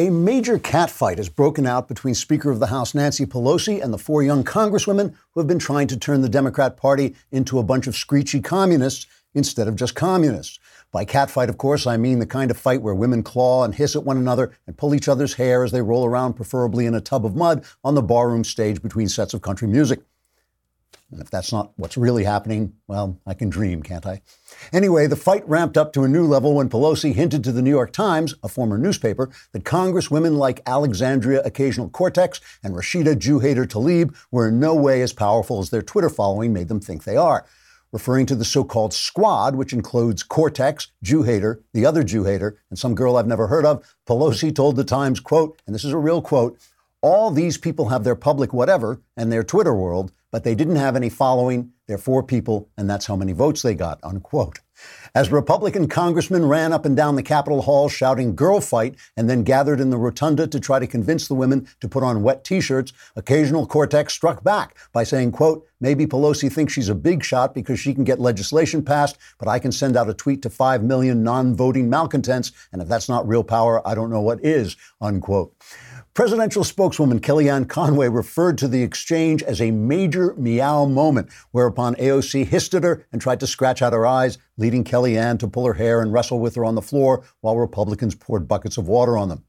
A major catfight has broken out between Speaker of the House Nancy Pelosi and the four young congresswomen who have been trying to turn the Democrat Party into a bunch of screechy communists instead of just communists. By catfight, of course, I mean the kind of fight where women claw and hiss at one another and pull each other's hair as they roll around, preferably in a tub of mud, on the barroom stage between sets of country music. And if that's not what's really happening, well, I can dream, can't I? Anyway, the fight ramped up to a new level when Pelosi hinted to the New York Times, a former newspaper, that congresswomen like Alexandria Occasional Cortex and Rashida Jew Hater Tlaib were in no way as powerful as their Twitter following made them think they are. Referring to the so called squad, which includes Cortex, Jew Hater, the other Jew Hater, and some girl I've never heard of, Pelosi told the Times, quote, and this is a real quote, all these people have their public whatever and their Twitter world, but they didn't have any following. They're four people, and that's how many votes they got, unquote. As Republican congressmen ran up and down the Capitol Hall shouting girl fight and then gathered in the rotunda to try to convince the women to put on wet t-shirts, occasional Cortex struck back by saying, quote, maybe Pelosi thinks she's a big shot because she can get legislation passed, but I can send out a tweet to 5 million non-voting malcontents, and if that's not real power, I don't know what is, unquote. Presidential spokeswoman Kellyanne Conway referred to the exchange as a major meow moment, whereupon AOC hissed at her and tried to scratch out her eyes, leading Kellyanne to pull her hair and wrestle with her on the floor while Republicans poured buckets of water on them.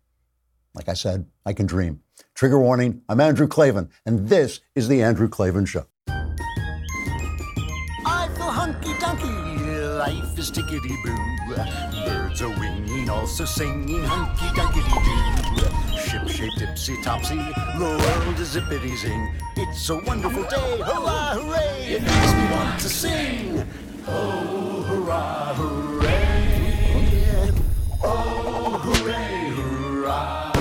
Like I said, I can dream. Trigger warning I'm Andrew Klavan, and this is The Andrew Klavan Show. I feel hunky dunky, life is tickety boo. Birds are winging, also singing hunky dunky doo. Ship shape tipsy topsy, the world is zippity zing. It's a wonderful day, hurrah, hooray! It makes me want to sing. Oh, hurrah, hooray! Oh, hooray, hurrah!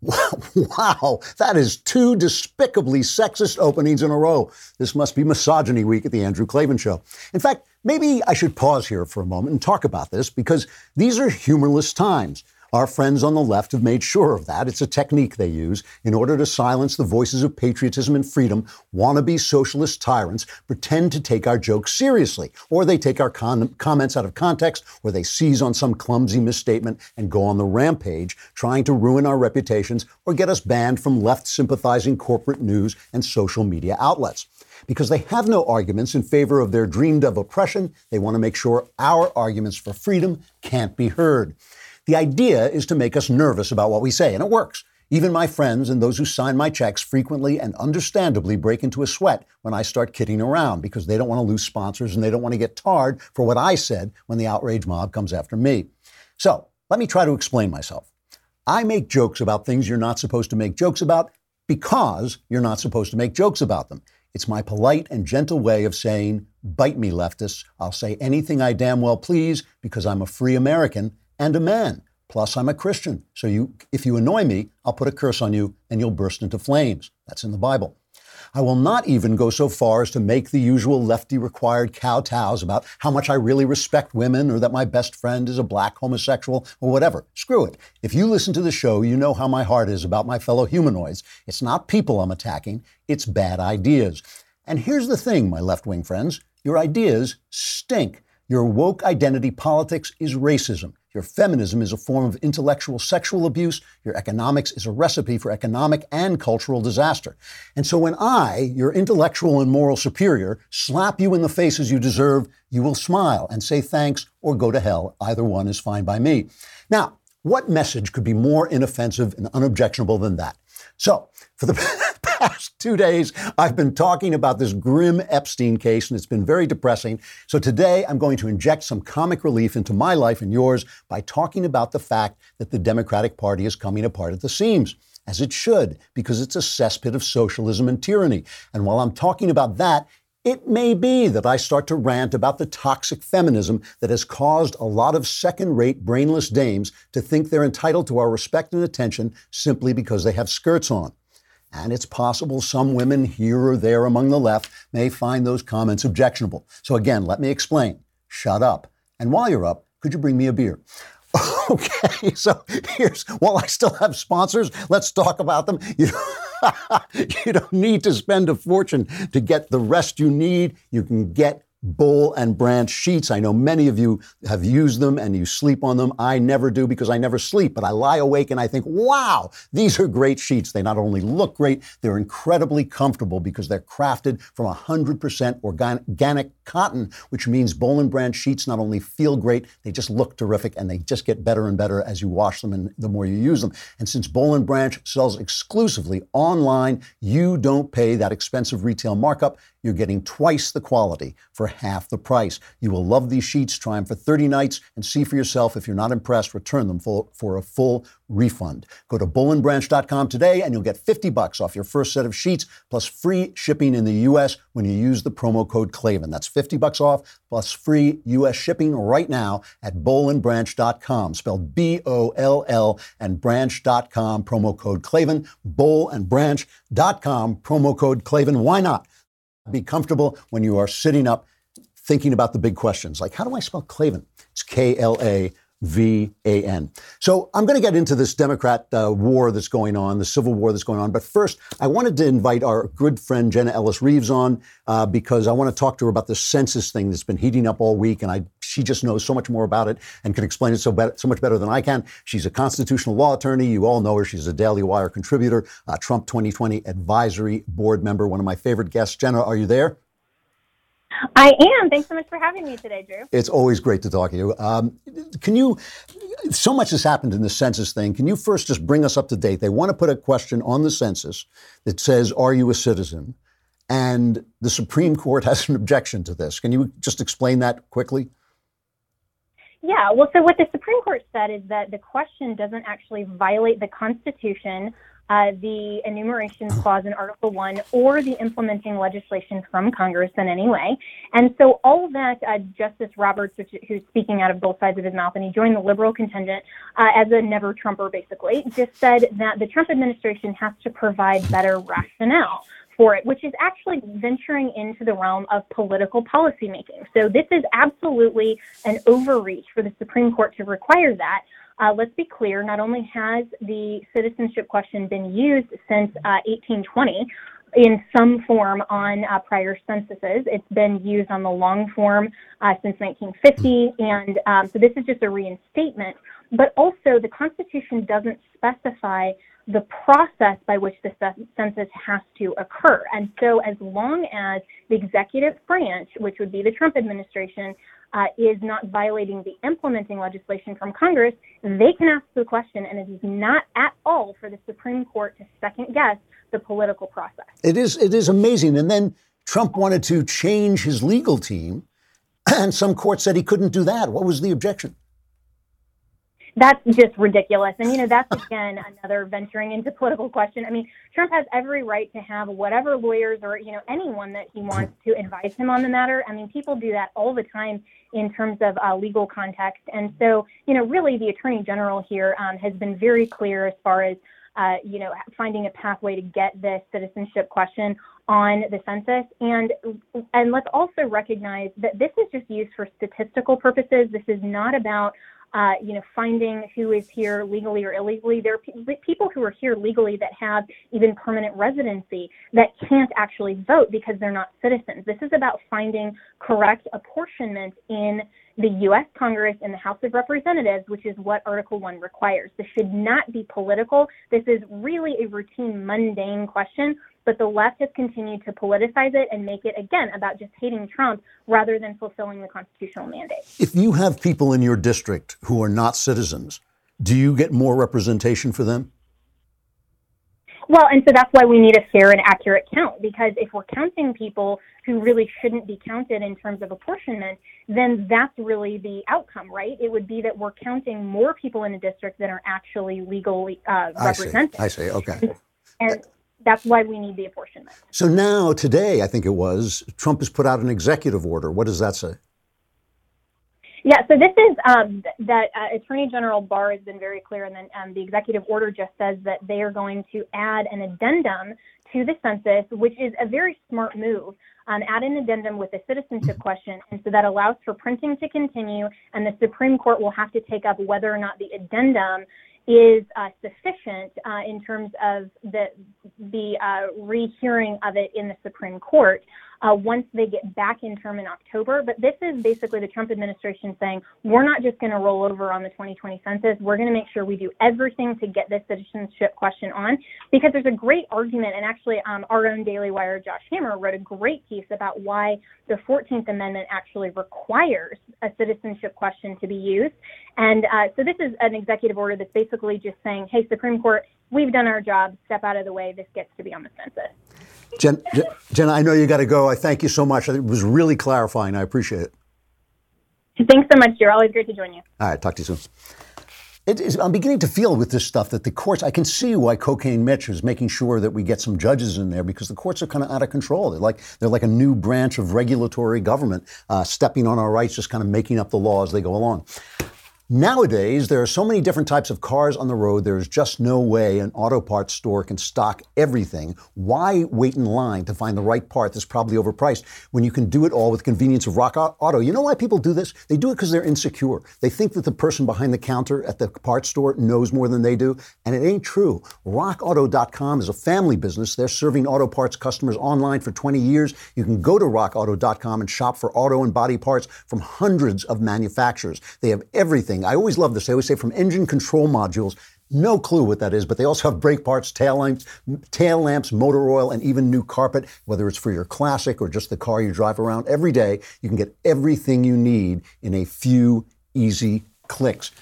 Wow, that is two despicably sexist openings in a row. This must be misogyny week at the Andrew Klavan Show. In fact, maybe I should pause here for a moment and talk about this because these are humorless times. Our friends on the left have made sure of that. It's a technique they use in order to silence the voices of patriotism and freedom. Wannabe socialist tyrants pretend to take our jokes seriously, or they take our con- comments out of context, or they seize on some clumsy misstatement and go on the rampage, trying to ruin our reputations or get us banned from left sympathizing corporate news and social media outlets. Because they have no arguments in favor of their dreamed of oppression, they want to make sure our arguments for freedom can't be heard. The idea is to make us nervous about what we say, and it works. Even my friends and those who sign my checks frequently and understandably break into a sweat when I start kidding around because they don't want to lose sponsors and they don't want to get tarred for what I said when the outrage mob comes after me. So, let me try to explain myself. I make jokes about things you're not supposed to make jokes about because you're not supposed to make jokes about them. It's my polite and gentle way of saying, bite me, leftists. I'll say anything I damn well please because I'm a free American and a man. Plus, I'm a Christian. So you, if you annoy me, I'll put a curse on you and you'll burst into flames. That's in the Bible. I will not even go so far as to make the usual lefty required kowtows about how much I really respect women or that my best friend is a black homosexual or whatever. Screw it. If you listen to the show, you know how my heart is about my fellow humanoids. It's not people I'm attacking, it's bad ideas. And here's the thing, my left wing friends your ideas stink. Your woke identity politics is racism. Your feminism is a form of intellectual sexual abuse. Your economics is a recipe for economic and cultural disaster. And so when I, your intellectual and moral superior, slap you in the face as you deserve, you will smile and say thanks or go to hell. Either one is fine by me. Now, what message could be more inoffensive and unobjectionable than that? So, for the past two days, I've been talking about this grim Epstein case, and it's been very depressing. So today, I'm going to inject some comic relief into my life and yours by talking about the fact that the Democratic Party is coming apart at the seams. As it should, because it's a cesspit of socialism and tyranny. And while I'm talking about that, it may be that I start to rant about the toxic feminism that has caused a lot of second rate, brainless dames to think they're entitled to our respect and attention simply because they have skirts on. And it's possible some women here or there among the left may find those comments objectionable. So again, let me explain. Shut up. And while you're up, could you bring me a beer? Okay, so here's while I still have sponsors, let's talk about them. You, you don't need to spend a fortune to get the rest you need. You can get Boll and Branch sheets. I know many of you have used them and you sleep on them. I never do because I never sleep, but I lie awake and I think, wow, these are great sheets. They not only look great, they're incredibly comfortable because they're crafted from 100% organic cotton, which means Boll and Branch sheets not only feel great, they just look terrific and they just get better and better as you wash them and the more you use them. And since Boll and Branch sells exclusively online, you don't pay that expensive retail markup. You're getting twice the quality for half the price. You will love these sheets. Try them for 30 nights and see for yourself. If you're not impressed, return them for, for a full refund. Go to bollandbranch.com today and you'll get 50 bucks off your first set of sheets plus free shipping in the US when you use the promo code Klavan. That's 50 bucks off plus free US shipping right now at bollandbranch.com. Spelled B O L L and branch.com promo code Klavan. bollandbranch.com promo code Klavan. Why not? Be comfortable when you are sitting up thinking about the big questions like how do I spell Klavan? It's K L A V A N. So I'm going to get into this Democrat uh, war that's going on, the civil war that's going on. But first, I wanted to invite our good friend Jenna Ellis Rives on uh, because I want to talk to her about the census thing that's been heating up all week, and I she just knows so much more about it and can explain it so be- so much better than I can. She's a constitutional law attorney. You all know her. She's a Daily Wire contributor, Trump 2020 advisory board member. One of my favorite guests. Jenna, are you there? I am. Thanks so much for having me today, Drew. It's always great to talk to you. Um, can you, so much has happened in the census thing. Can you first just bring us up to date? They want to put a question on the census that says, Are you a citizen? And the Supreme Court has an objection to this. Can you just explain that quickly? Yeah, well, so what the Supreme Court said is that the question doesn't actually violate the Constitution uh, the enumeration clause in Article 1 or the implementing legislation from Congress in any way. And so all of that, uh, Justice Roberts, which, who's speaking out of both sides of his mouth, and he joined the liberal contingent uh, as a never Trumper, basically, just said that the Trump administration has to provide better rationale for it, which is actually venturing into the realm of political policymaking. So this is absolutely an overreach for the Supreme Court to require that. Uh, let's be clear, not only has the citizenship question been used since uh, 1820 in some form on uh, prior censuses, it's been used on the long form uh, since 1950, and um, so this is just a reinstatement. But also, the Constitution doesn't specify the process by which the census has to occur. And so, as long as the executive branch, which would be the Trump administration, uh, is not violating the implementing legislation from Congress, they can ask the question, and it is not at all for the Supreme Court to second guess the political process. It is. It is amazing. And then Trump wanted to change his legal team, and some court said he couldn't do that. What was the objection? That's just ridiculous. And, you know, that's again another venturing into political question. I mean, Trump has every right to have whatever lawyers or, you know, anyone that he wants to advise him on the matter. I mean, people do that all the time in terms of uh, legal context. And so, you know, really the attorney general here um, has been very clear as far as, uh, you know, finding a pathway to get this citizenship question on the census. And and let's also recognize that this is just used for statistical purposes. This is not about uh, you know, finding who is here legally or illegally. There are pe- people who are here legally that have even permanent residency that can't actually vote because they're not citizens. This is about finding correct apportionment in the U.S. Congress and the House of Representatives, which is what Article 1 requires. This should not be political. This is really a routine, mundane question but the left has continued to politicize it and make it, again, about just hating Trump rather than fulfilling the constitutional mandate. If you have people in your district who are not citizens, do you get more representation for them? Well, and so that's why we need a fair and accurate count because if we're counting people who really shouldn't be counted in terms of apportionment, then that's really the outcome, right? It would be that we're counting more people in a district than are actually legally uh, represented. I see. I see. Okay. And, that's why we need the apportionment. So now, today, I think it was, Trump has put out an executive order. What does that say? Yeah, so this is um, that uh, Attorney General Barr has been very clear, and then um, the executive order just says that they are going to add an addendum to the census, which is a very smart move. Um, add an addendum with a citizenship question, and so that allows for printing to continue, and the Supreme Court will have to take up whether or not the addendum is uh, sufficient uh, in terms of the the uh, rehearing of it in the Supreme Court. Uh, once they get back in term in October. But this is basically the Trump administration saying we're not just going to roll over on the 2020 census. We're going to make sure we do everything to get this citizenship question on because there's a great argument. And actually, um, our own Daily Wire, Josh Hammer, wrote a great piece about why the 14th Amendment actually requires a citizenship question to be used. And uh, so this is an executive order that's basically just saying, hey, Supreme Court, we've done our job. Step out of the way. This gets to be on the census. Jen, Jen, I know you got to go. I thank you so much. It was really clarifying. I appreciate it. Thanks so much, You're Always great to join you. All right, talk to you soon. I'm beginning to feel with this stuff that the courts, I can see why Cocaine Mitch is making sure that we get some judges in there because the courts are kind of out of control. They're like, they're like a new branch of regulatory government uh, stepping on our rights, just kind of making up the law as they go along. Nowadays, there are so many different types of cars on the road, there's just no way an auto parts store can stock everything. Why wait in line to find the right part that's probably overpriced when you can do it all with the convenience of Rock Auto? You know why people do this? They do it because they're insecure. They think that the person behind the counter at the parts store knows more than they do, and it ain't true. RockAuto.com is a family business. They're serving auto parts customers online for 20 years. You can go to RockAuto.com and shop for auto and body parts from hundreds of manufacturers. They have everything everything. I always love this. I always say from engine control modules, no clue what that is, but they also have brake parts, tail lamps, tail lamps, motor oil, and even new carpet, whether it's for your classic or just the car you drive around every day. You can get everything you need in a few easy clicks.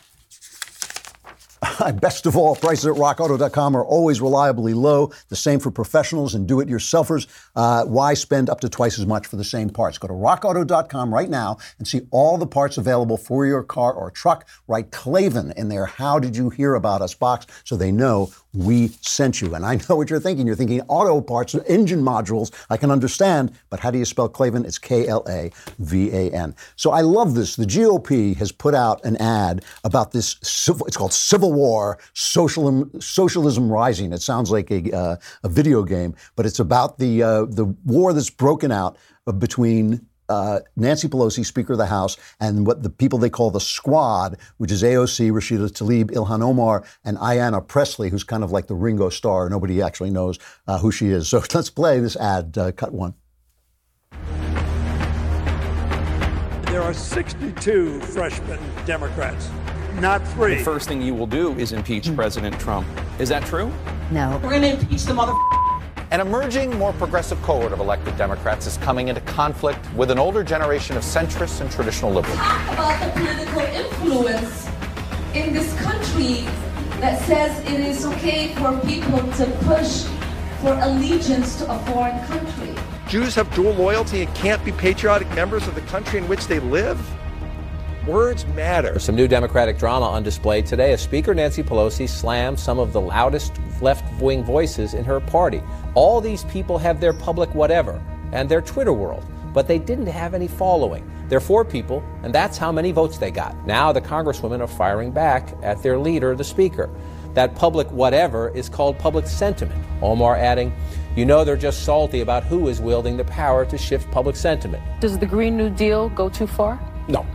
Best of all, prices at rockauto.com are always reliably low. The same for professionals and do it yourselfers. Uh, why spend up to twice as much for the same parts? Go to rockauto.com right now and see all the parts available for your car or truck. Write Klavan in their How Did You Hear About Us box so they know we sent you. And I know what you're thinking. You're thinking auto parts, engine modules. I can understand, but how do you spell Klavan? It's K L A V A N. So I love this. The GOP has put out an ad about this. Civil, it's called Civil War Socialism, Socialism Rising. It sounds like a, uh, a video game, but it's about the uh, the war that's broken out between uh, Nancy Pelosi, Speaker of the House, and what the people they call the Squad, which is AOC, Rashida Tlaib, Ilhan Omar, and Ayanna Pressley, who's kind of like the Ringo Starr. Nobody actually knows uh, who she is. So let's play this ad, uh, cut one. There are 62 freshman Democrats, not three. The first thing you will do is impeach President Trump. Is that true? No. We're going to impeach the mother. An emerging, more progressive cohort of elected Democrats is coming into conflict with an older generation of centrists and traditional liberals. Talk about the political influence in this country that says it is okay for people to push for allegiance to a foreign country. Jews have dual loyalty and can't be patriotic members of the country in which they live? Words matter. There's some new Democratic drama on display today as Speaker Nancy Pelosi slammed some of the loudest left wing voices in her party. All these people have their public whatever and their Twitter world, but they didn't have any following. They're four people, and that's how many votes they got. Now the Congresswomen are firing back at their leader, the Speaker. That public whatever is called public sentiment. Omar adding, you know they're just salty about who is wielding the power to shift public sentiment. Does the Green New Deal go too far? No.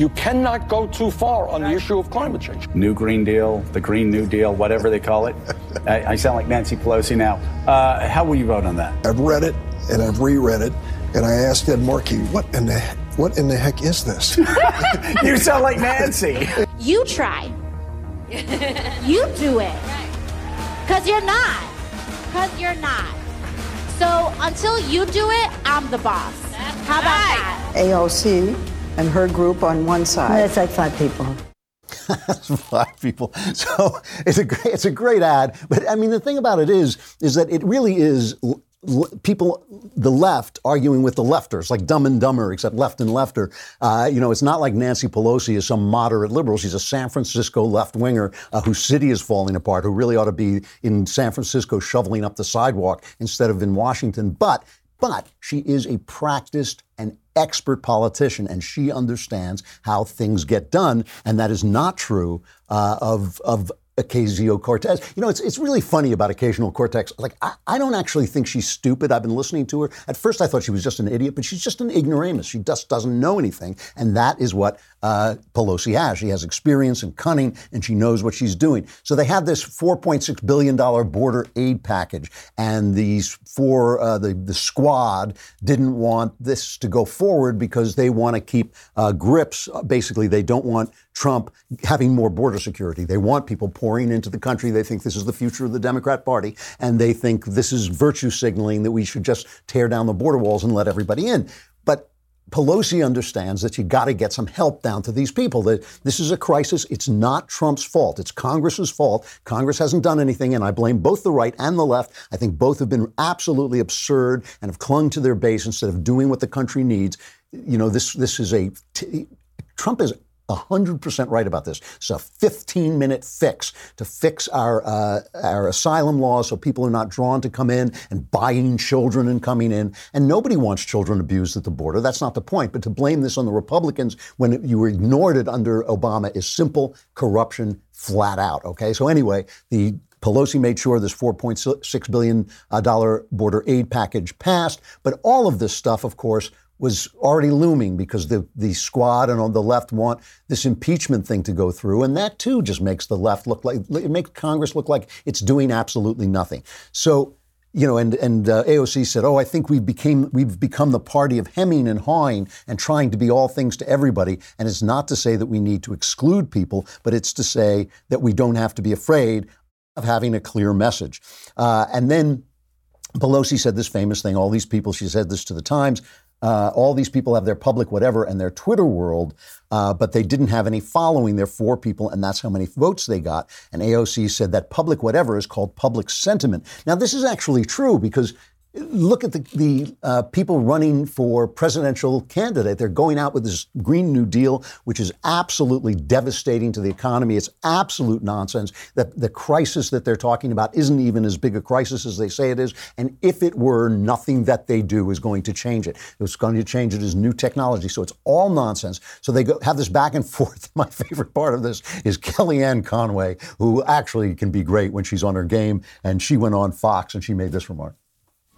You cannot go too far on the issue of climate change. New Green Deal, the Green New Deal, whatever they call it. I, I, sound like Nancy Pelosi now. Uh, how will you vote on that? I've read it and I've reread it, and I asked Ed Markey, "What in the what in the heck is this?" you sound like Nancy. You try. you do it. Cause you're not. Cause you're not. So until you do it, I'm the boss. How about that? AOC and her group on one side. It's like five people. five people. So it's a great, it's a great ad. But I mean, the thing about it is, is that it really is people, the left arguing with the lefters, like Dumb and Dumber, except left and lefter. Uh, you know, it's not like Nancy Pelosi is some moderate liberal. She's a San Francisco left winger uh, whose city is falling apart, who really ought to be in San Francisco shoveling up the sidewalk instead of in Washington. But but she is a practiced and expert politician, and she understands how things get done. And that is not true uh, of, of Ocasio Cortez. You know, it's, it's really funny about occasional Cortex. Like, I, I don't actually think she's stupid. I've been listening to her. At first, I thought she was just an idiot, but she's just an ignoramus. She just doesn't know anything. And that is what uh, Pelosi has. She has experience and cunning, and she knows what she's doing. So they have this $4.6 billion border aid package, and these four, uh, the, the squad didn't want this to go forward because they want to keep uh, grips. Basically, they don't want Trump having more border security. They want people pouring into the country. They think this is the future of the Democrat Party, and they think this is virtue signaling that we should just tear down the border walls and let everybody in. But Pelosi understands that you got to get some help down to these people. That this is a crisis. It's not Trump's fault. It's Congress's fault. Congress hasn't done anything, and I blame both the right and the left. I think both have been absolutely absurd and have clung to their base instead of doing what the country needs. You know, this this is a t- Trump is 100% right about this. It's a 15 minute fix to fix our, uh, our asylum laws so people are not drawn to come in and buying children and coming in. And nobody wants children abused at the border. That's not the point. But to blame this on the Republicans when you ignored it under Obama is simple corruption flat out. Okay. So, anyway, the Pelosi made sure this $4.6 billion uh, border aid package passed. But all of this stuff, of course, was already looming because the, the squad and on the left want this impeachment thing to go through. And that too just makes the left look like, it makes Congress look like it's doing absolutely nothing. So, you know, and, and uh, AOC said, oh, I think we became, we've become the party of hemming and hawing and trying to be all things to everybody. And it's not to say that we need to exclude people, but it's to say that we don't have to be afraid of having a clear message. Uh, and then Pelosi said this famous thing, all these people, she said this to the Times, uh, all these people have their public whatever and their Twitter world, uh, but they didn't have any following. They're four people, and that's how many votes they got. And AOC said that public whatever is called public sentiment. Now, this is actually true because Look at the, the uh, people running for presidential candidate. They're going out with this Green New Deal, which is absolutely devastating to the economy. It's absolute nonsense. That the crisis that they're talking about isn't even as big a crisis as they say it is. And if it were, nothing that they do is going to change it. What's going to change it is new technology. So it's all nonsense. So they go, have this back and forth. My favorite part of this is Kellyanne Conway, who actually can be great when she's on her game. And she went on Fox and she made this remark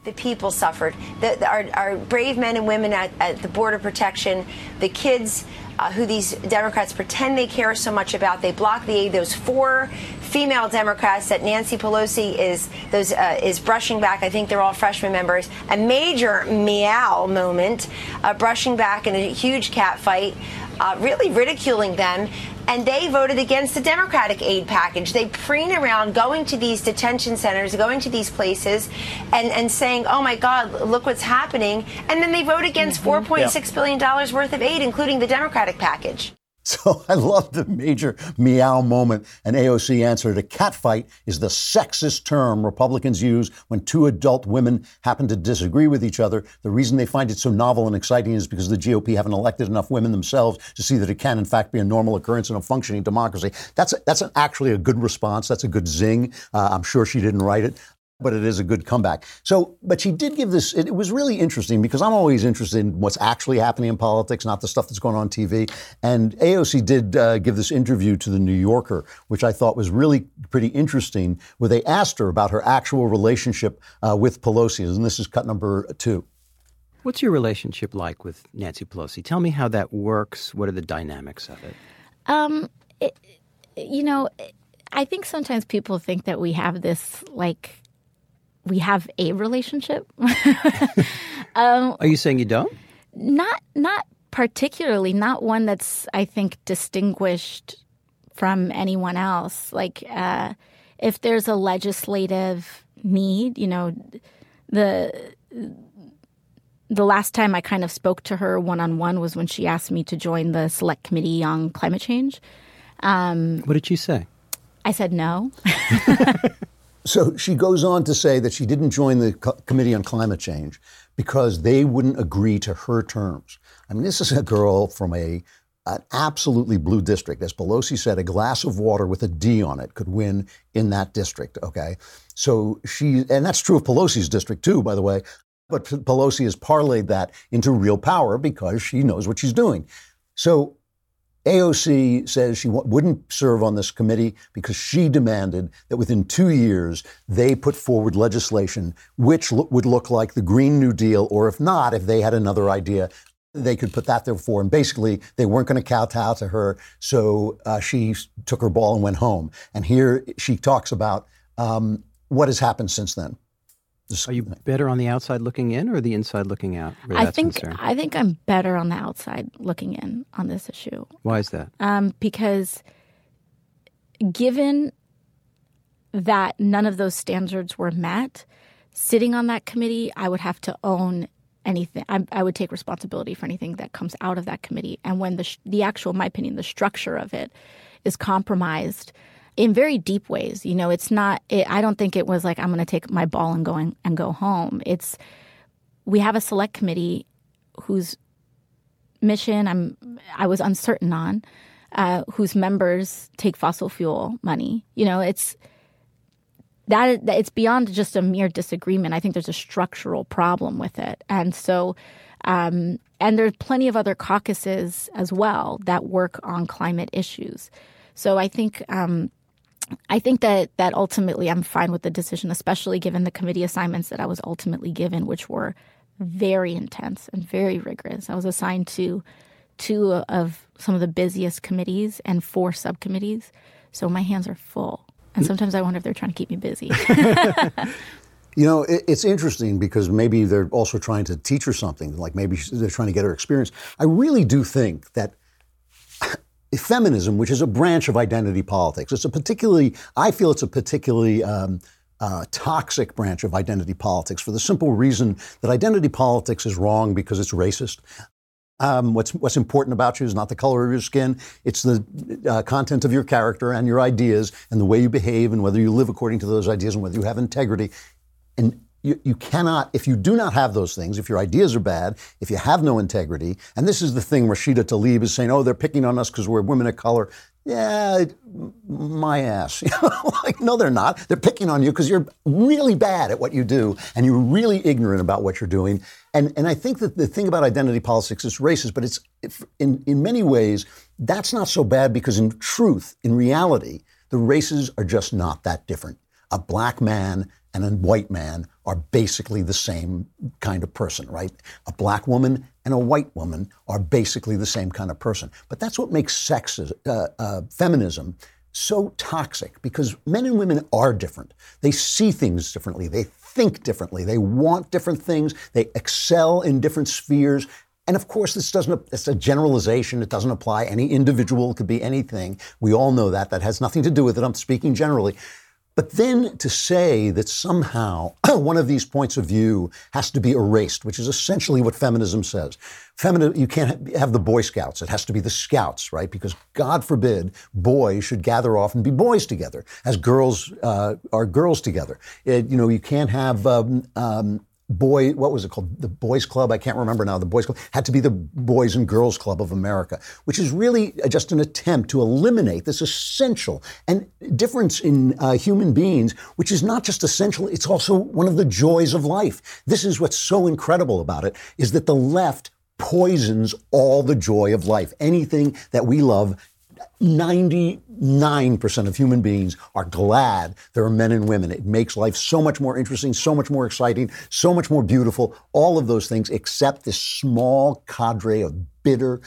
the people suffered. The, the, our, our, brave men and women at, at the border protection, the kids uh, who these Democrats pretend they care so much about, they block the aid. Those four female Democrats that Nancy Pelosi is those uh, is brushing back. I think they're all freshman members. A major meow moment, uh, brushing back in a huge cat fight, uh, really ridiculing them and they voted against the Democratic aid package. They preen around going to these detention centers, going to these places, and, and saying, oh my God, look what's happening. And then they vote against mm-hmm. $4.6 yeah. billion dollars worth of aid, including the Democratic package. So I love the major meow moment. An AOC answered a catfight is the sexist term Republicans use when two adult women happen to disagree with each other. The reason they find it so novel and exciting is because the GOP haven't elected enough women themselves to see that it can, in fact, be a normal occurrence in a functioning democracy. That's, a, that's an, actually a good response. That's a good zing. Uh, I'm sure she didn't write it but it is a good comeback. So, but she did give this, it, was really interesting because I'm always interested in what's actually happening in politics, not the stuff that's going on TV. And AOC did uh, give this interview to the New Yorker, which I thought was really pretty interesting, where they asked her about her actual relationship uh, with Pelosi. And this is cut number two. What's your relationship like with Nancy Pelosi? Tell me how that works. What are the dynamics of it? Um, it, you know, I think sometimes people think that we have this like we have a relationship. um, Are you saying you don't? Not not particularly. Not one that's I think distinguished from anyone else. Like uh, if there's a legislative need, you know, the the last time I kind of spoke to her one on one was when she asked me to join the select committee on climate change. Um, what did she say? I said no. So she goes on to say that she didn't join the Co- Committee on Climate Change because they wouldn't agree to her terms. I mean, this is a girl from a an absolutely blue district. As Pelosi said, a glass of water with a D on it could win in that district. Okay, so she, and that's true of Pelosi's district too, by the way. But Pelosi has parlayed that into real power because she knows what she's doing. So AOC says she wouldn't serve on this committee because she demanded that within two years they put forward legislation which lo- would look like the Green New Deal, or if not, if they had another idea, they could put that there for. And basically, they weren't going to kowtow to her, so uh, she took her ball and went home. And here she talks about um, what has happened since then. Are you better on the outside looking in or the inside looking out? I think concerned? I think I'm better on the outside looking in on this issue. Why is that? Um, because given that none of those standards were met, sitting on that committee, I would have to own anything. I, I would take responsibility for anything that comes out of that committee. And when the sh- the actual, in my opinion, the structure of it is compromised in very deep ways. You know, it's not. It, I don't think it was like I'm going to take my ball and going and go home. It's we have a select committee whose mission I'm I was uncertain on, uh, whose members take fossil fuel money. You know, it's that- it's beyond just a mere disagreement. I think there's a structural problem with it, and so. Um, and there's plenty of other caucuses as well that work on climate issues. So I think um, I think that that ultimately I'm fine with the decision, especially given the committee assignments that I was ultimately given, which were very intense and very rigorous. I was assigned to two of some of the busiest committees and four subcommittees, so my hands are full. And sometimes I wonder if they're trying to keep me busy. You know, it, it's interesting because maybe they're also trying to teach her something, like maybe they're trying to get her experience. I really do think that feminism, which is a branch of identity politics, it's a particularly, I feel it's a particularly um, uh, toxic branch of identity politics for the simple reason that identity politics is wrong because it's racist. Um, what's what's important about you is not the color of your skin; it's the uh, content of your character and your ideas and the way you behave and whether you live according to those ideas and whether you have integrity. And you, you cannot, if you do not have those things, if your ideas are bad, if you have no integrity, and this is the thing Rashida Tlaib is saying, oh, they're picking on us because we're women of color. Yeah, it- my ass. Like, no, they're not. They're picking on you because you're really bad at what you do and you're really ignorant about what you're doing. And, and I think that the thing about identity politics is racist, but it's in, in many ways, that's not so bad because in truth, in reality, the races are just not that different. A black man and a white man are basically the same kind of person, right? A black woman and a white woman are basically the same kind of person. But that's what makes sex, uh, uh, feminism, so toxic because men and women are different. They see things differently. They think differently. They want different things. They excel in different spheres. And of course, this doesn't, it's a generalization. It doesn't apply. Any individual could be anything. We all know that. That has nothing to do with it. I'm speaking generally. But then to say that somehow one of these points of view has to be erased, which is essentially what feminism says. Femini- you can't have the Boy Scouts. It has to be the Scouts, right? Because God forbid boys should gather off and be boys together, as girls uh, are girls together. It- you know, you can't have um, um, boy, what was it called? The Boys Club? I can't remember now. The Boys Club had to be the Boys and Girls Club of America, which is really just an attempt to eliminate this essential and difference in uh, human beings, which is not just essential, it's also one of the joys of life. This is what's so incredible about it, is that the left poisons all the joy of life. Anything that we love 99% of human beings are glad there are men and women. It makes life so much more interesting, so much more exciting, so much more beautiful, all of those things, except this small cadre of bitter,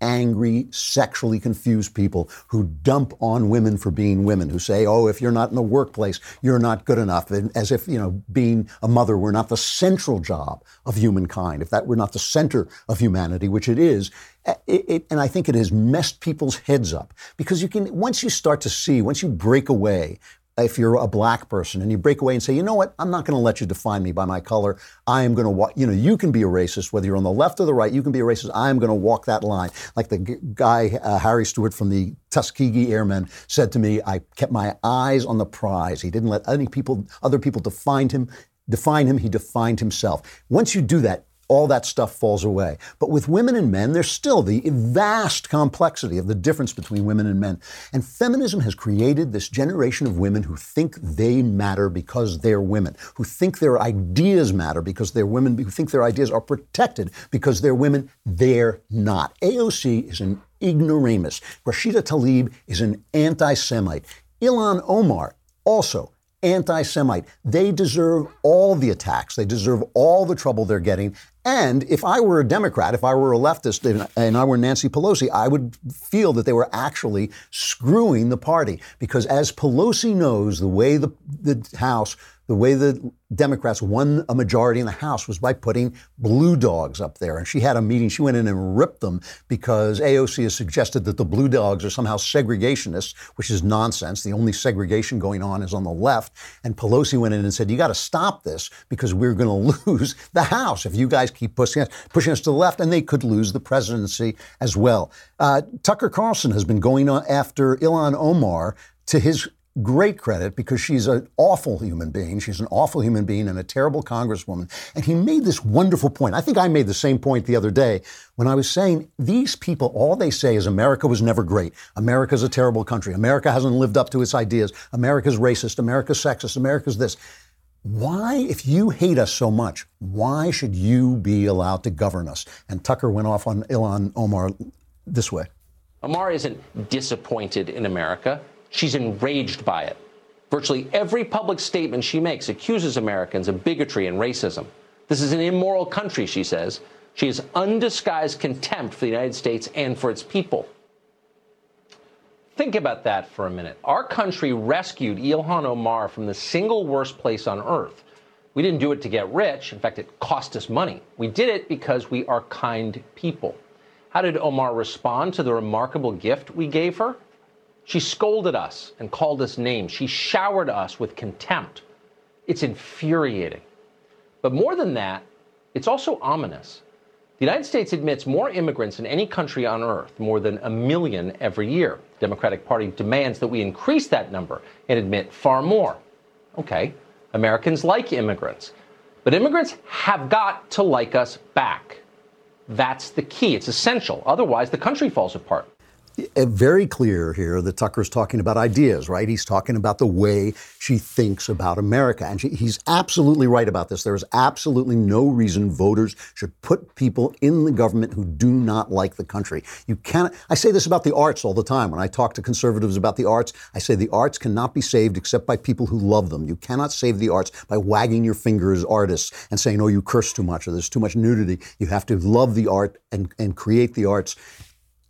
angry, sexually confused people who dump on women for being women, who say, oh, if you're not in the workplace, you're not good enough. And as if, you know, being a mother were not the central job of humankind, if that were not the center of humanity, which it is. Eh, it, it, and I think it has messed people's heads up because you can, once you start to see, once you break away, if you're a black person and you break away and say, you know what, I'm not going to let you define me by my color. I am going to walk, you know, you can be a racist, whether you're on the left or the right, you can be a racist. I am going to walk that line. Like the g- guy, uh, Harry Stewart from the Tuskegee Airmen said to me, I kept my eyes on the prize. He didn't let any people, other people define him, define him. He defined himself. Once you do that, all that stuff falls away. But with women and men, there's still the vast complexity of the difference between women and men. And feminism has created this generation of women who think they matter because they're women, who think their ideas matter because they're women, who think their ideas are protected because they're women. They're not. AOC is an ignoramus. Rashida Tlaib is an anti Semite. Ilhan Omar, also anti Semite. They deserve all the attacks. They deserve all the trouble they're getting. And if I were a Democrat, if I were a leftist, and I were Nancy Pelosi, I would feel that they were actually screwing the party. Because as Pelosi knows, the way the, the House the way the Democrats won a majority in the House was by putting blue dogs up there. And she had a meeting, she went in and ripped them because AOC has suggested that the blue dogs are somehow segregationists, which is nonsense. The only segregation going on is on the left. And Pelosi went in and said, You got to stop this because we're going to lose the House if you guys keep pushing us, pushing us to the left. And they could lose the presidency as well. Uh, Tucker Carlson has been going after Ilhan Omar to his great credit because she's an awful human being. She's an awful human being and a terrible congresswoman. And he made this wonderful point. I think I made the same point the other day when I was saying these people, all they say is America was never great. America's a terrible country. America hasn't lived up to its ideas. America's racist. America's sexist. America's this. Why, if you hate us so much, why should you be allowed to govern us? And Tucker went off on Ilhan Omar this way. Omar isn't disappointed in America. She's enraged by it. Virtually every public statement she makes accuses Americans of bigotry and racism. This is an immoral country, she says. She has undisguised contempt for the United States and for its people. Think about that for a minute. Our country rescued Ilhan Omar from the single worst place on earth. We didn't do it to get rich. In fact, it cost us money. We did it because we are kind people. How did Omar respond to the remarkable gift we gave her? She scolded us and called us names. She showered us with contempt. It's infuriating. But more than that, it's also ominous. The United States admits more immigrants than any country on earth, more than a million every year. The Democratic Party demands that we increase that number and admit far more. Okay, Americans like immigrants, but immigrants have got to like us back. That's the key. It's essential. Otherwise, the country falls apart. Uh, very clear here that Tucker's talking about ideas, right? He's talking about the way she thinks about America. And she, he's absolutely right about this. There is absolutely no reason voters should put people in the government who do not like the country. You cannot, I say this about the arts all the time. When I talk to conservatives about the arts, I say the arts cannot be saved except by people who love them. You cannot save the arts by wagging your finger as artists and saying, oh, you curse too much or there's too much nudity. You have to love the art and, and create the arts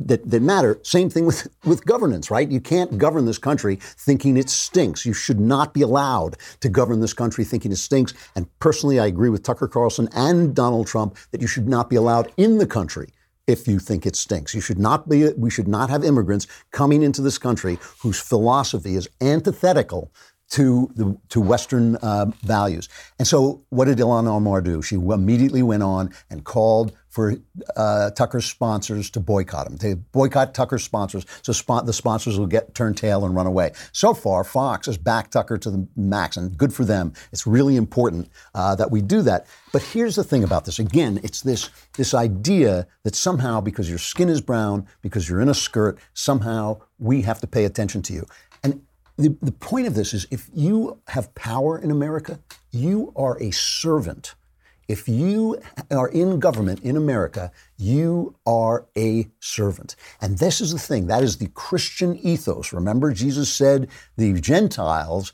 that, that matter. Same thing with, with governance, right? You can't govern this country thinking it stinks. You should not be allowed to govern this country thinking it stinks. And personally, I agree with Tucker Carlson and Donald Trump that you should not be allowed in the country if you think it stinks. You should not be, we should not have immigrants coming into this country whose philosophy is antithetical to the to Western uh, values. And so, what did Ilhan Omar do? She immediately went on and called for uh, Tucker's sponsors to boycott him. They boycott Tucker's sponsors, so the sponsors will get turn tail and run away. So far, Fox has backed Tucker to the max, and good for them. It's really important uh, that we do that. But here's the thing about this. Again, it's this this idea that somehow because your skin is brown, because you're in a skirt, somehow we have to pay attention to you. And the, the point of this is if you have power in America, you are a servant. If you are in government in America, you are a servant. And this is the thing that is the Christian ethos. Remember, Jesus said the Gentiles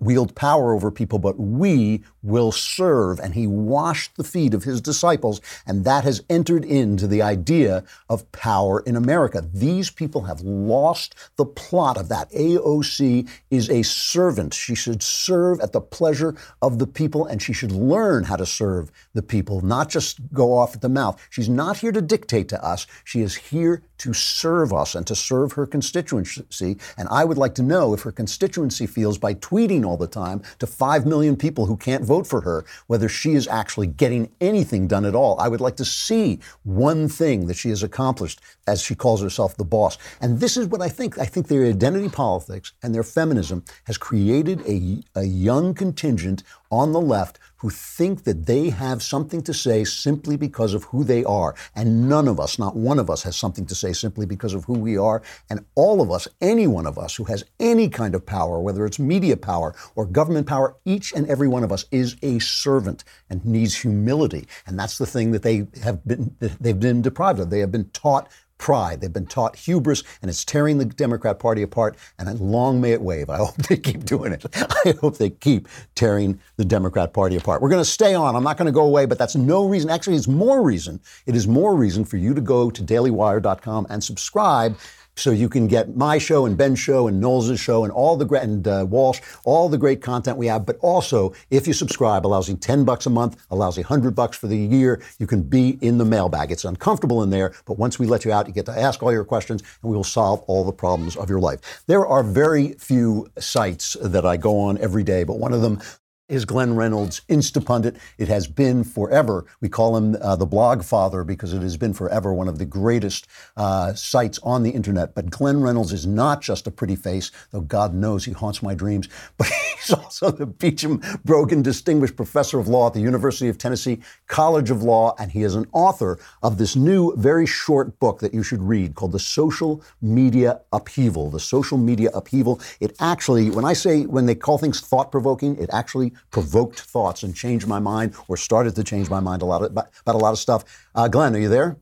wield power over people, but we will serve. And he washed the feet of his disciples, and that has entered into the idea of power in America. These people have lost the plot of that. AOC is a servant. She should serve at the pleasure of the people, and she should learn how to serve the people, not just go off at the mouth. She's not here to dictate to us. She is here to serve us and to serve her constituency. And I would like to know if her constituency feels by tweeting all the time to 5 million people who can't vote for her whether she is actually getting anything done at all. I would like to see one thing that she has accomplished as she calls herself the boss. And this is what I think. I think their identity politics and their feminism has created a, a young contingent on the left who think that they have something to say simply because of who they are. And none of us, not one of us, has something to say simply because of who we are. And all of us, any one of us who has any kind of power, whether it's media power or government power, each and every one of us is a servant and needs humility. And that's the thing that they have been, they've been deprived of. They have been taught pride. They've been taught hubris, and it's tearing the Democrat Party apart. And long may it wave. I hope they keep doing it. I hope they keep tearing the Democrat Party apart. We're going to stay on. I'm not going to go away, but that's no reason. Actually, it's more reason. It is more reason for you to go to dailywire.com and subscribe so you can get my show and Ben's show and Knowles' show and all the great and uh, Walsh, all the great content we have. But also, if you subscribe, allows you ten bucks a month, allows you hundred bucks for the year. You can be in the mailbag. It's uncomfortable in there, but once we let you out, you get to ask all your questions, and we will solve all the problems of your life. There are very few sites that I go on every day, but one of them is Glenn Reynolds Instapundit. It has been forever. We call him uh, the blog father because it has been forever one of the greatest uh, sites on the internet. But Glenn Reynolds is not just a pretty face, though God knows he haunts my dreams, but he's also the Beauchamp Brogan Distinguished Professor of Law at the University of Tennessee College of Law, and he is an author of this new, very short book that you should read called The Social Media Upheaval. The Social Media Upheaval. It actually, when I say, when they call things thought provoking, it actually provoked thoughts and changed my mind or started to change my mind a lot of, about, about a lot of stuff. Uh, Glenn, are you there?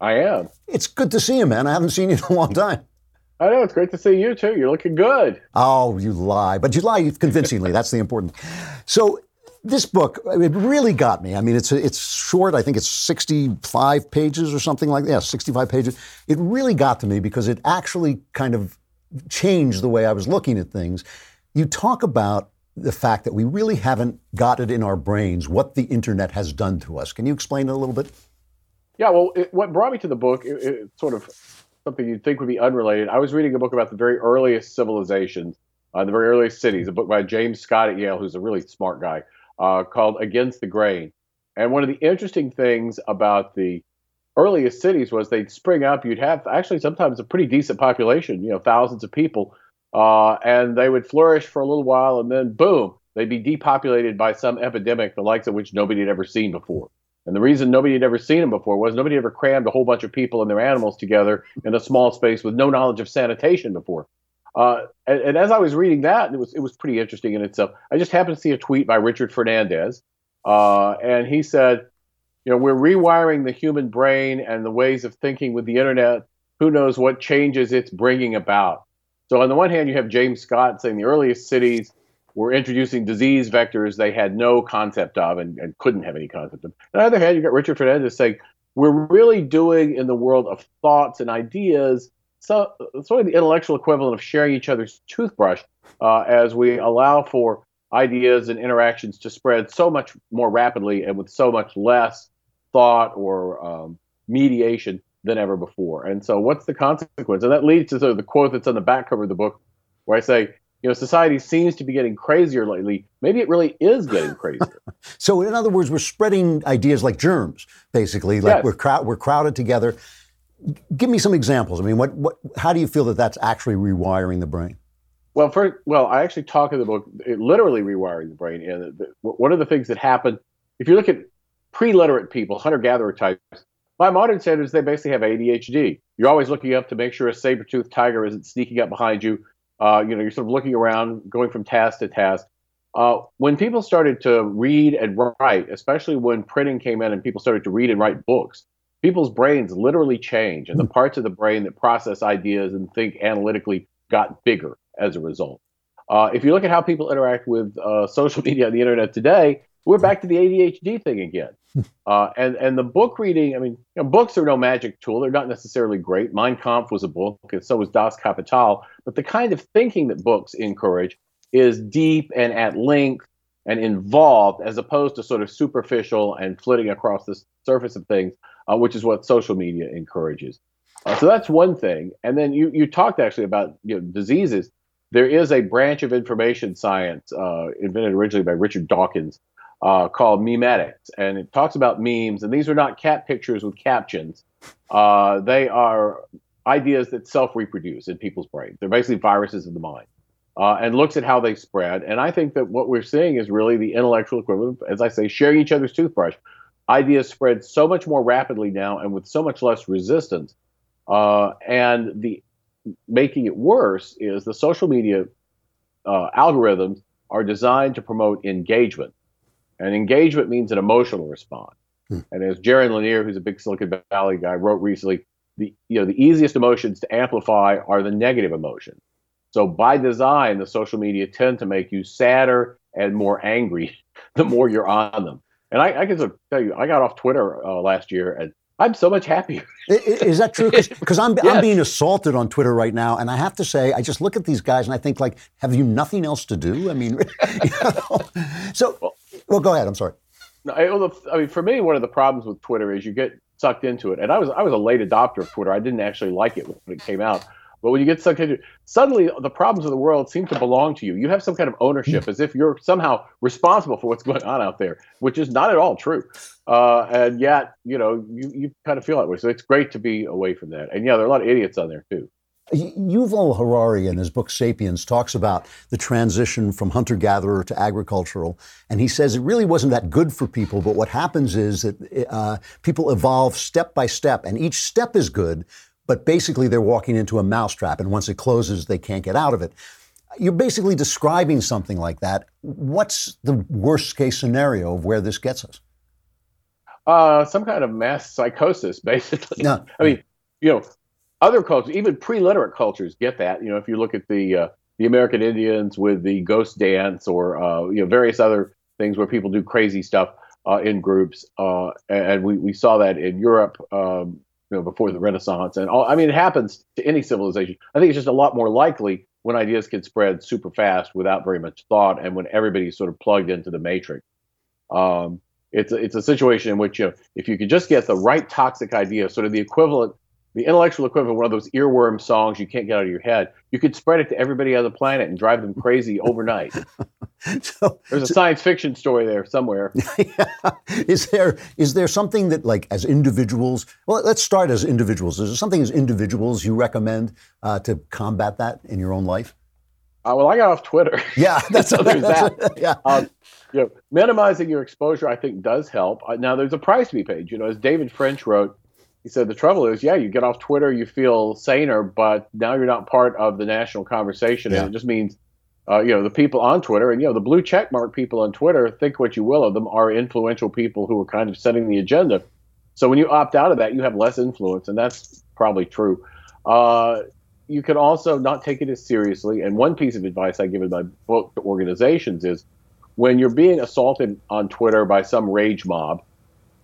I am. It's good to see you, man. I haven't seen you in a long time. I know. It's great to see you, too. You're looking good. Oh, you lie. But you lie convincingly. That's the important. So, this book, it really got me. I mean, it's it's short. I think it's 65 pages or something like that. Yeah, 65 pages. It really got to me because it actually kind of changed the way I was looking at things. You talk about the fact that we really haven't got it in our brains what the internet has done to us. Can you explain it a little bit? Yeah, well, it, what brought me to the book, it, it's sort of something you'd think would be unrelated. I was reading a book about the very earliest civilizations, uh, the very earliest cities, a book by James Scott at Yale, who's a really smart guy, uh, called Against the Grain. And one of the interesting things about the earliest cities was they'd spring up. You'd have actually sometimes a pretty decent population, you know, thousands of people uh, and they would flourish for a little while, and then boom, they'd be depopulated by some epidemic, the likes of which nobody had ever seen before. And the reason nobody had ever seen them before was nobody ever crammed a whole bunch of people and their animals together in a small space with no knowledge of sanitation before. Uh, and, and, as I was reading that, it was it was pretty interesting in itself. I just happened to see a tweet by Richard Fernandez, uh, and he said, "You know, we're rewiring the human brain and the ways of thinking with the internet. Who knows what changes it's bringing about?" So on the one hand, you have James Scott saying the earliest cities were introducing disease vectors they had no concept of and, and couldn't have any concept of. On the other hand, you got Richard Fernandez saying we're really doing in the world of thoughts and ideas so, sort of the intellectual equivalent of sharing each other's toothbrush uh, as we allow for ideas and interactions to spread so much more rapidly and with so much less thought or um, mediation than ever before. And so, what's the consequence? And that leads to sort of the quote that's on the back cover of the book, where I say, you know, society seems to be getting crazier lately. Maybe it really is getting crazier. so, in other words, we're spreading ideas like germs, basically. Like yes. we're crowd, we're crowded together. Give me some examples. I mean, what, what, how do you feel that that's actually rewiring the brain? Well, first, well, I actually talk in the book, it, literally rewiring the brain. And the, one of the things that happened, if you look at pre-literate people, hunter-gatherer types, by modern standards, they basically have ADHD. You're always looking up to make sure a saber-toothed tiger isn't sneaking up behind you. Uh, you know, you're sort of looking around, going from task to task. Uh, when people started to read and write, especially when printing came in and people started to read and write books, people's brains literally changed, and the parts of the brain that process ideas and think analytically got bigger as a result. Uh, if you look at how people interact with uh, social media and the internet today, we're back to the ADHD thing again. Uh, and and the book reading, I mean, you know, books are no magic tool. They're not necessarily great. Mein Kampf was a book, and so was Das Kapital. But the kind of thinking that books encourage is deep and at length and involved, as opposed to sort of superficial and flitting across the surface of things, uh, which is what social media encourages. Uh, so that's one thing. And then you you talked actually about you know diseases. There is a branch of information science uh, invented originally by Richard Dawkins uh, called Memetics, and it talks about memes. And these are not cat pictures with captions. Uh, they are ideas that self-reproduce in people's brains. They're basically viruses of the mind. uh, and looks at how they spread. And I think that what we're seeing is really the intellectual equivalent, as I say, sharing each other's toothbrush. Ideas spread so much more rapidly now and with so much less resistance. Uh, and the making it worse is the social media uh, algorithms are designed to promote engagement. And engagement means an emotional response. Hmm. And as Jaron Lanier, who's a big Silicon Valley guy, wrote recently, the you know the easiest emotions to amplify are the negative emotions. So by design, the social media tend to make you sadder and more angry the more you're on them. And I, I can tell you, I got off Twitter uh, last year, and I'm so much happier. Is that true? Because I'm, yes. I'm being assaulted on Twitter right now, and I have to say, I just look at these guys and I think, like, have you nothing else to do? I mean, you know? so, well, well, go ahead. I'm sorry. No, I, I mean, for me, one of the problems with Twitter is you get sucked into it, and I was I was a late adopter of Twitter. I didn't actually like it when it came out, but when you get sucked into it, suddenly the problems of the world seem to belong to you. You have some kind of ownership as if you're somehow responsible for what's going on out there, which is not at all true. Uh, and yet, you know, you, you kind of feel that way. So it's great to be away from that. And yeah, there are a lot of idiots on there too. Yuval Harari in his book Sapiens talks about the transition from hunter gatherer to agricultural. And he says it really wasn't that good for people, but what happens is that uh, people evolve step by step, and each step is good, but basically they're walking into a mousetrap, and once it closes, they can't get out of it. You're basically describing something like that. What's the worst case scenario of where this gets us? Uh, some kind of mass psychosis, basically. No. I mean, you know, other cultures, even pre-literate cultures, get that. You know, if you look at the uh, the American Indians with the ghost dance, or uh, you know, various other things where people do crazy stuff uh, in groups, uh, and we, we saw that in Europe um, you know, before the Renaissance. And all, I mean, it happens to any civilization. I think it's just a lot more likely when ideas can spread super fast without very much thought, and when everybody's sort of plugged into the matrix. Um, it's it's a situation in which you know, if you could just get the right toxic idea, sort of the equivalent, the intellectual equivalent, of one of those earworm songs you can't get out of your head, you could spread it to everybody on the planet and drive them crazy overnight. so, There's a so, science fiction story there somewhere. yeah. Is there is there something that like as individuals? Well, let's start as individuals. Is there something as individuals you recommend uh, to combat that in your own life? Uh, well, I got off Twitter. Yeah, that's so there's that's, that. Yeah, um, you know, minimizing your exposure, I think, does help. Uh, now, there's a price to be paid. You know, as David French wrote, he said the trouble is, yeah, you get off Twitter, you feel saner, but now you're not part of the national conversation, yeah. and it just means uh, you know, the people on Twitter and, you know, the blue checkmark people on Twitter, think what you will of them, are influential people who are kind of setting the agenda. So when you opt out of that, you have less influence, and that's probably true. Uh, you can also not take it as seriously. And one piece of advice I give in my book to organizations is when you're being assaulted on Twitter by some rage mob,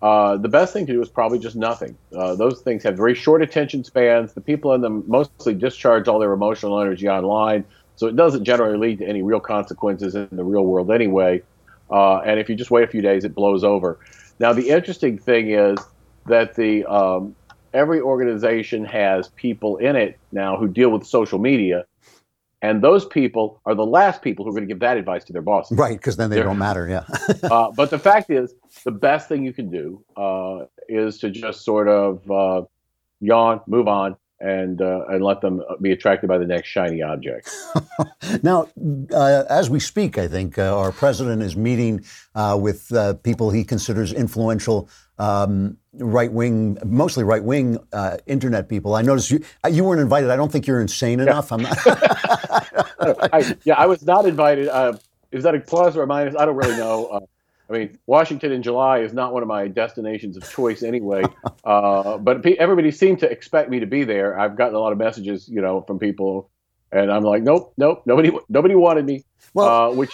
uh, the best thing to do is probably just nothing. Uh, those things have very short attention spans. The people in them mostly discharge all their emotional energy online. So it doesn't generally lead to any real consequences in the real world anyway. Uh, and if you just wait a few days, it blows over. Now, the interesting thing is that the um, every organization has people in it now who deal with social media, and those people are the last people who are going to give that advice to their bosses. Right, because then they They're, don't matter. Yeah. uh, but the fact is, the best thing you can do uh, is to just sort of uh, yawn, move on, and uh, and let them be attracted by the next shiny object. now, uh, as we speak, I think uh, our president is meeting uh, with uh, people he considers influential. Um, right wing, mostly right wing uh, internet people. I noticed you you weren't invited. I don't think you're insane enough. Yeah. I'm not. I, yeah, I was not invited. is that a plus or a minus? I don't really know. I mean, Washington in July is not one of my destinations of choice anyway. uh, but everybody seemed to expect me to be there. I've gotten a lot of messages, you know, from people, and I'm like, nope, nope, nobody, nobody wanted me. Well, uh, which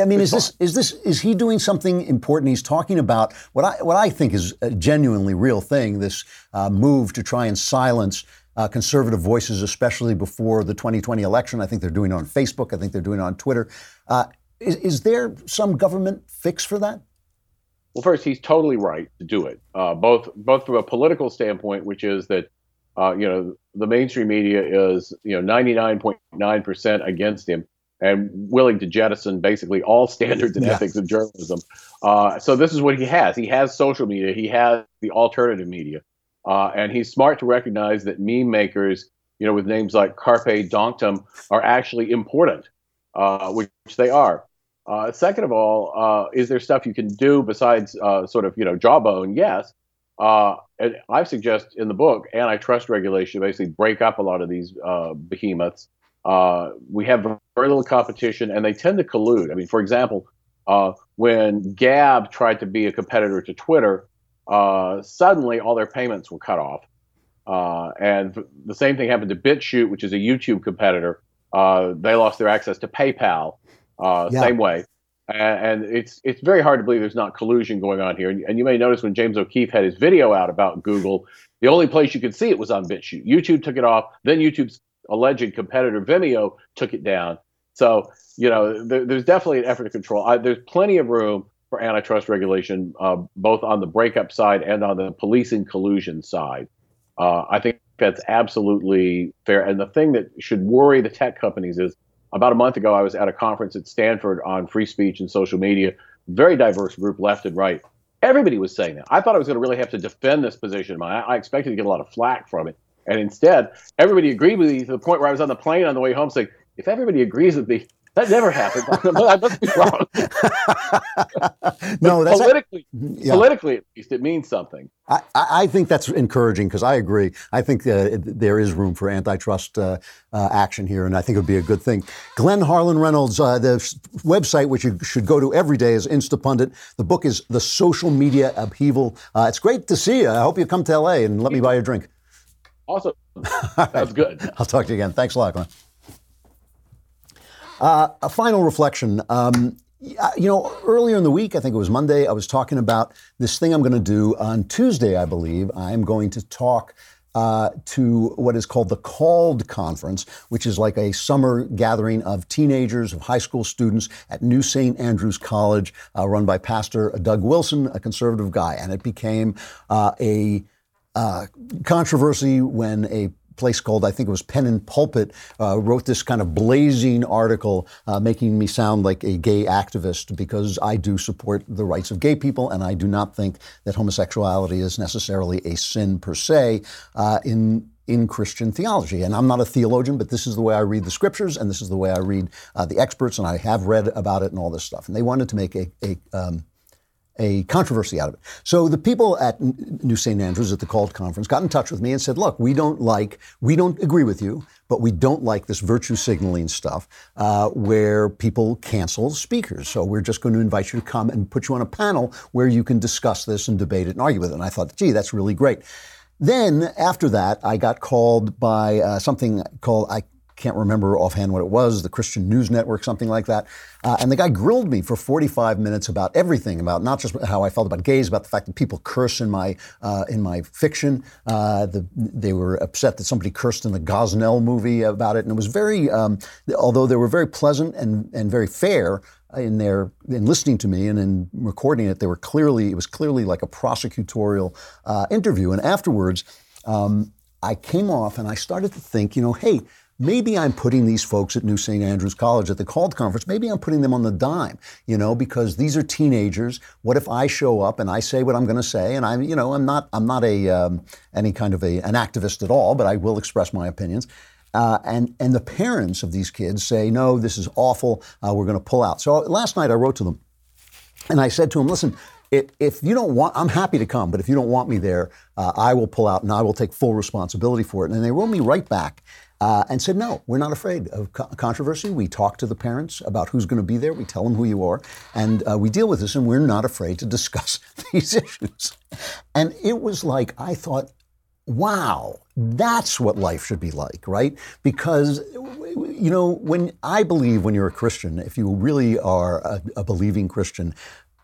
I mean, is this is this is he doing something important? He's talking about what I what I think is a genuinely real thing. This uh, move to try and silence uh, conservative voices, especially before the 2020 election. I think they're doing it on Facebook. I think they're doing it on Twitter. Uh, is, is there some government fix for that? Well, first, he's totally right to do it, uh, both both from a political standpoint, which is that uh, you know the mainstream media is you know 99.9 percent against him and willing to jettison basically all standards and yeah. ethics of journalism. Uh, so this is what he has. He has social media. He has the alternative media, uh, and he's smart to recognize that meme makers, you know, with names like Carpe Donktum, are actually important uh, which they are. Uh, second of all, uh, is there stuff you can do besides uh, sort of you know jawbone? Yes. Uh, and I suggest in the book antitrust regulation basically break up a lot of these uh, behemoths. Uh, we have very little competition, and they tend to collude. I mean, for example, uh, when Gab tried to be a competitor to Twitter, uh, suddenly all their payments were cut off. and the same thing happened to BitChute, which is a YouTube competitor. they lost their access to PayPal uh, yeah. same way. And, and, it's it's very hard to believe there's not collusion going on here. And, and, you may notice when James O'Keefe had his video out about Google, the only place you could see it was on BitChute. YouTube took it off. Then YouTube's alleged competitor Vimeo took it down. So you know there, there's definitely an effort to control. I, there's plenty of room for antitrust regulation, uh, both on the breakup side and on the policing collusion side. Uh, I think that's absolutely fair. And the thing that should worry the tech companies is about a month ago, I was at a conference at Stanford on free speech and social media. Very diverse group, left and right. Everybody was saying that. I thought I was going to really have to defend this position. I, I expected to get a lot of flack from it. And instead, everybody agreed with me to the point where I was on the plane on the way home saying, if everybody agrees with me, that never happened. I must be wrong. no, that's politically, yeah. politically at least, it means something. I, I think that's encouraging because I agree. I think uh, there is room for antitrust uh, uh, action here, and I think it would be a good thing. Glenn Harlan Reynolds, uh, the website which you should go to every day is Instapundit. The book is The Social Media Upheaval. Uh, it's great to see you. I hope you come to LA and let me buy you a drink. Awesome. That's good. I'll talk to you again. Thanks a lot, Glenn. Uh, a final reflection. Um, you know, earlier in the week, I think it was Monday, I was talking about this thing I'm going to do on Tuesday, I believe. I'm going to talk uh, to what is called the Called Conference, which is like a summer gathering of teenagers, of high school students at New St. Andrews College, uh, run by Pastor Doug Wilson, a conservative guy. And it became uh, a uh, controversy when a place called, I think it was Pen and Pulpit, uh, wrote this kind of blazing article uh, making me sound like a gay activist because I do support the rights of gay people and I do not think that homosexuality is necessarily a sin per se uh, in in Christian theology. And I'm not a theologian, but this is the way I read the scriptures, and this is the way I read uh, the experts, and I have read about it and all this stuff. And they wanted to make a, a um, a controversy out of it. So the people at New St. Andrews at the called conference got in touch with me and said, look, we don't like, we don't agree with you, but we don't like this virtue signaling stuff uh, where people cancel speakers. So we're just going to invite you to come and put you on a panel where you can discuss this and debate it and argue with it. And I thought, gee, that's really great. Then after that, I got called by uh, something called, I can't remember offhand what it was, the Christian News Network, something like that. Uh, and the guy grilled me for 45 minutes about everything, about not just how I felt about gays, about the fact that people curse in my uh, in my fiction. Uh, the, they were upset that somebody cursed in the Gosnell movie about it, and it was very, um, although they were very pleasant and and very fair in their in listening to me and in recording it, they were clearly it was clearly like a prosecutorial uh, interview. And afterwards. Um, I came off and I started to think, you know, hey, maybe I'm putting these folks at New St. Andrews College at the called conference, maybe I'm putting them on the dime, you know, because these are teenagers. What if I show up and I say what I'm going to say, and I'm, you know, I'm not, I'm not a um, any kind of a, an activist at all, but I will express my opinions. Uh, and and the parents of these kids say, no, this is awful. Uh, we're going to pull out. So last night I wrote to them, and I said to them, listen. If, if you don't want, I'm happy to come, but if you don't want me there, uh, I will pull out and I will take full responsibility for it. And they wrote me right back uh, and said, no, we're not afraid of co- controversy. We talk to the parents about who's going to be there. We tell them who you are, and uh, we deal with this, and we're not afraid to discuss these issues. And it was like, I thought, wow, that's what life should be like, right? Because, you know, when I believe when you're a Christian, if you really are a, a believing Christian,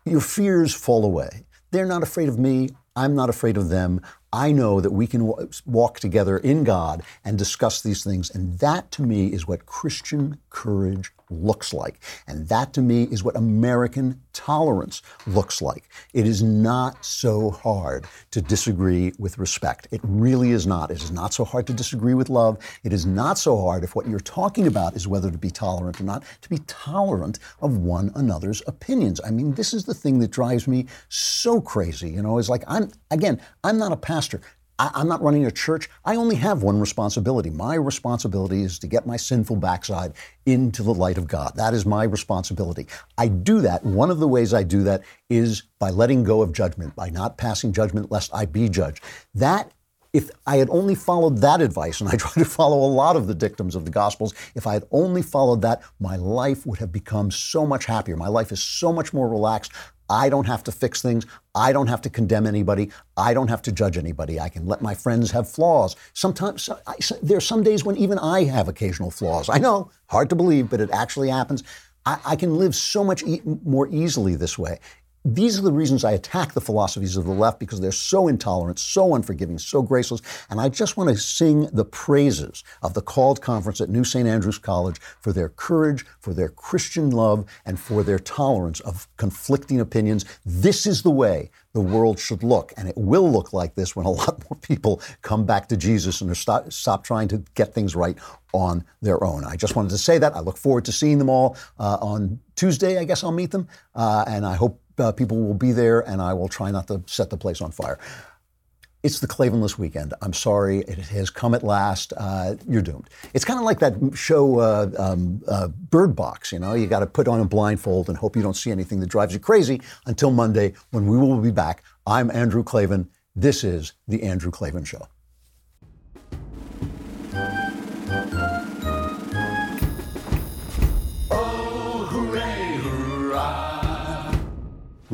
your fears fall away. They're not afraid of me. I'm not afraid of them. I know that we can walk together in God and discuss these things. And that to me is what Christian courage looks like. And that to me is what American tolerance looks like. It is not so hard to disagree with respect. It really is not. It is not so hard to disagree with love. It is not so hard if what you're talking about is whether to be tolerant or not, to be tolerant of one another's opinions. I mean, this is the thing that drives me so crazy. You know, it's like I'm, again, I'm not a pastor. I, I'm not running a church. I only have one responsibility. My responsibility is to get my sinful backside into the light of God. That is my responsibility. I do that. One of the ways I do that is by letting go of judgment, by not passing judgment lest I be judged. That if I had only followed that advice, and I try to follow a lot of the dictums of the Gospels, if I had only followed that, my life would have become so much happier. My life is so much more relaxed. I don't have to fix things. I don't have to condemn anybody. I don't have to judge anybody. I can let my friends have flaws. Sometimes I, there are some days when even I have occasional flaws. I know, hard to believe, but it actually happens. I, I can live so much e- more easily this way these are the reasons I attack the philosophies of the left because they're so intolerant, so unforgiving, so graceless. And I just want to sing the praises of the called conference at New St. Andrews College for their courage, for their Christian love, and for their tolerance of conflicting opinions. This is the way the world should look. And it will look like this when a lot more people come back to Jesus and stop, stop trying to get things right on their own. I just wanted to say that. I look forward to seeing them all uh, on Tuesday. I guess I'll meet them. Uh, and I hope uh, people will be there, and I will try not to set the place on fire. It's the Klavanless weekend. I'm sorry, it has come at last. Uh, you're doomed. It's kind of like that show, uh, um, uh, Bird Box. You know, you got to put on a blindfold and hope you don't see anything that drives you crazy until Monday when we will be back. I'm Andrew Klavan. This is the Andrew Klavan Show.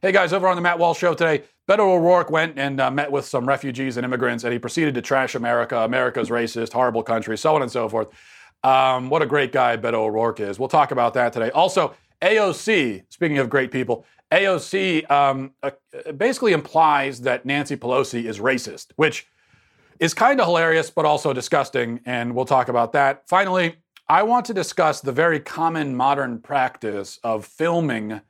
Hey guys, over on the Matt Walsh Show today, Beto O'Rourke went and uh, met with some refugees and immigrants, and he proceeded to trash America. America's racist, horrible country, so on and so forth. Um, what a great guy Beto O'Rourke is. We'll talk about that today. Also, AOC, speaking of great people, AOC um, uh, basically implies that Nancy Pelosi is racist, which is kind of hilarious, but also disgusting, and we'll talk about that. Finally, I want to discuss the very common modern practice of filming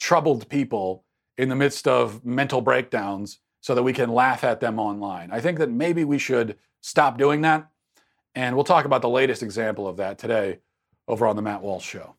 troubled people in the midst of mental breakdowns so that we can laugh at them online. I think that maybe we should stop doing that. And we'll talk about the latest example of that today over on the Matt Walsh Show.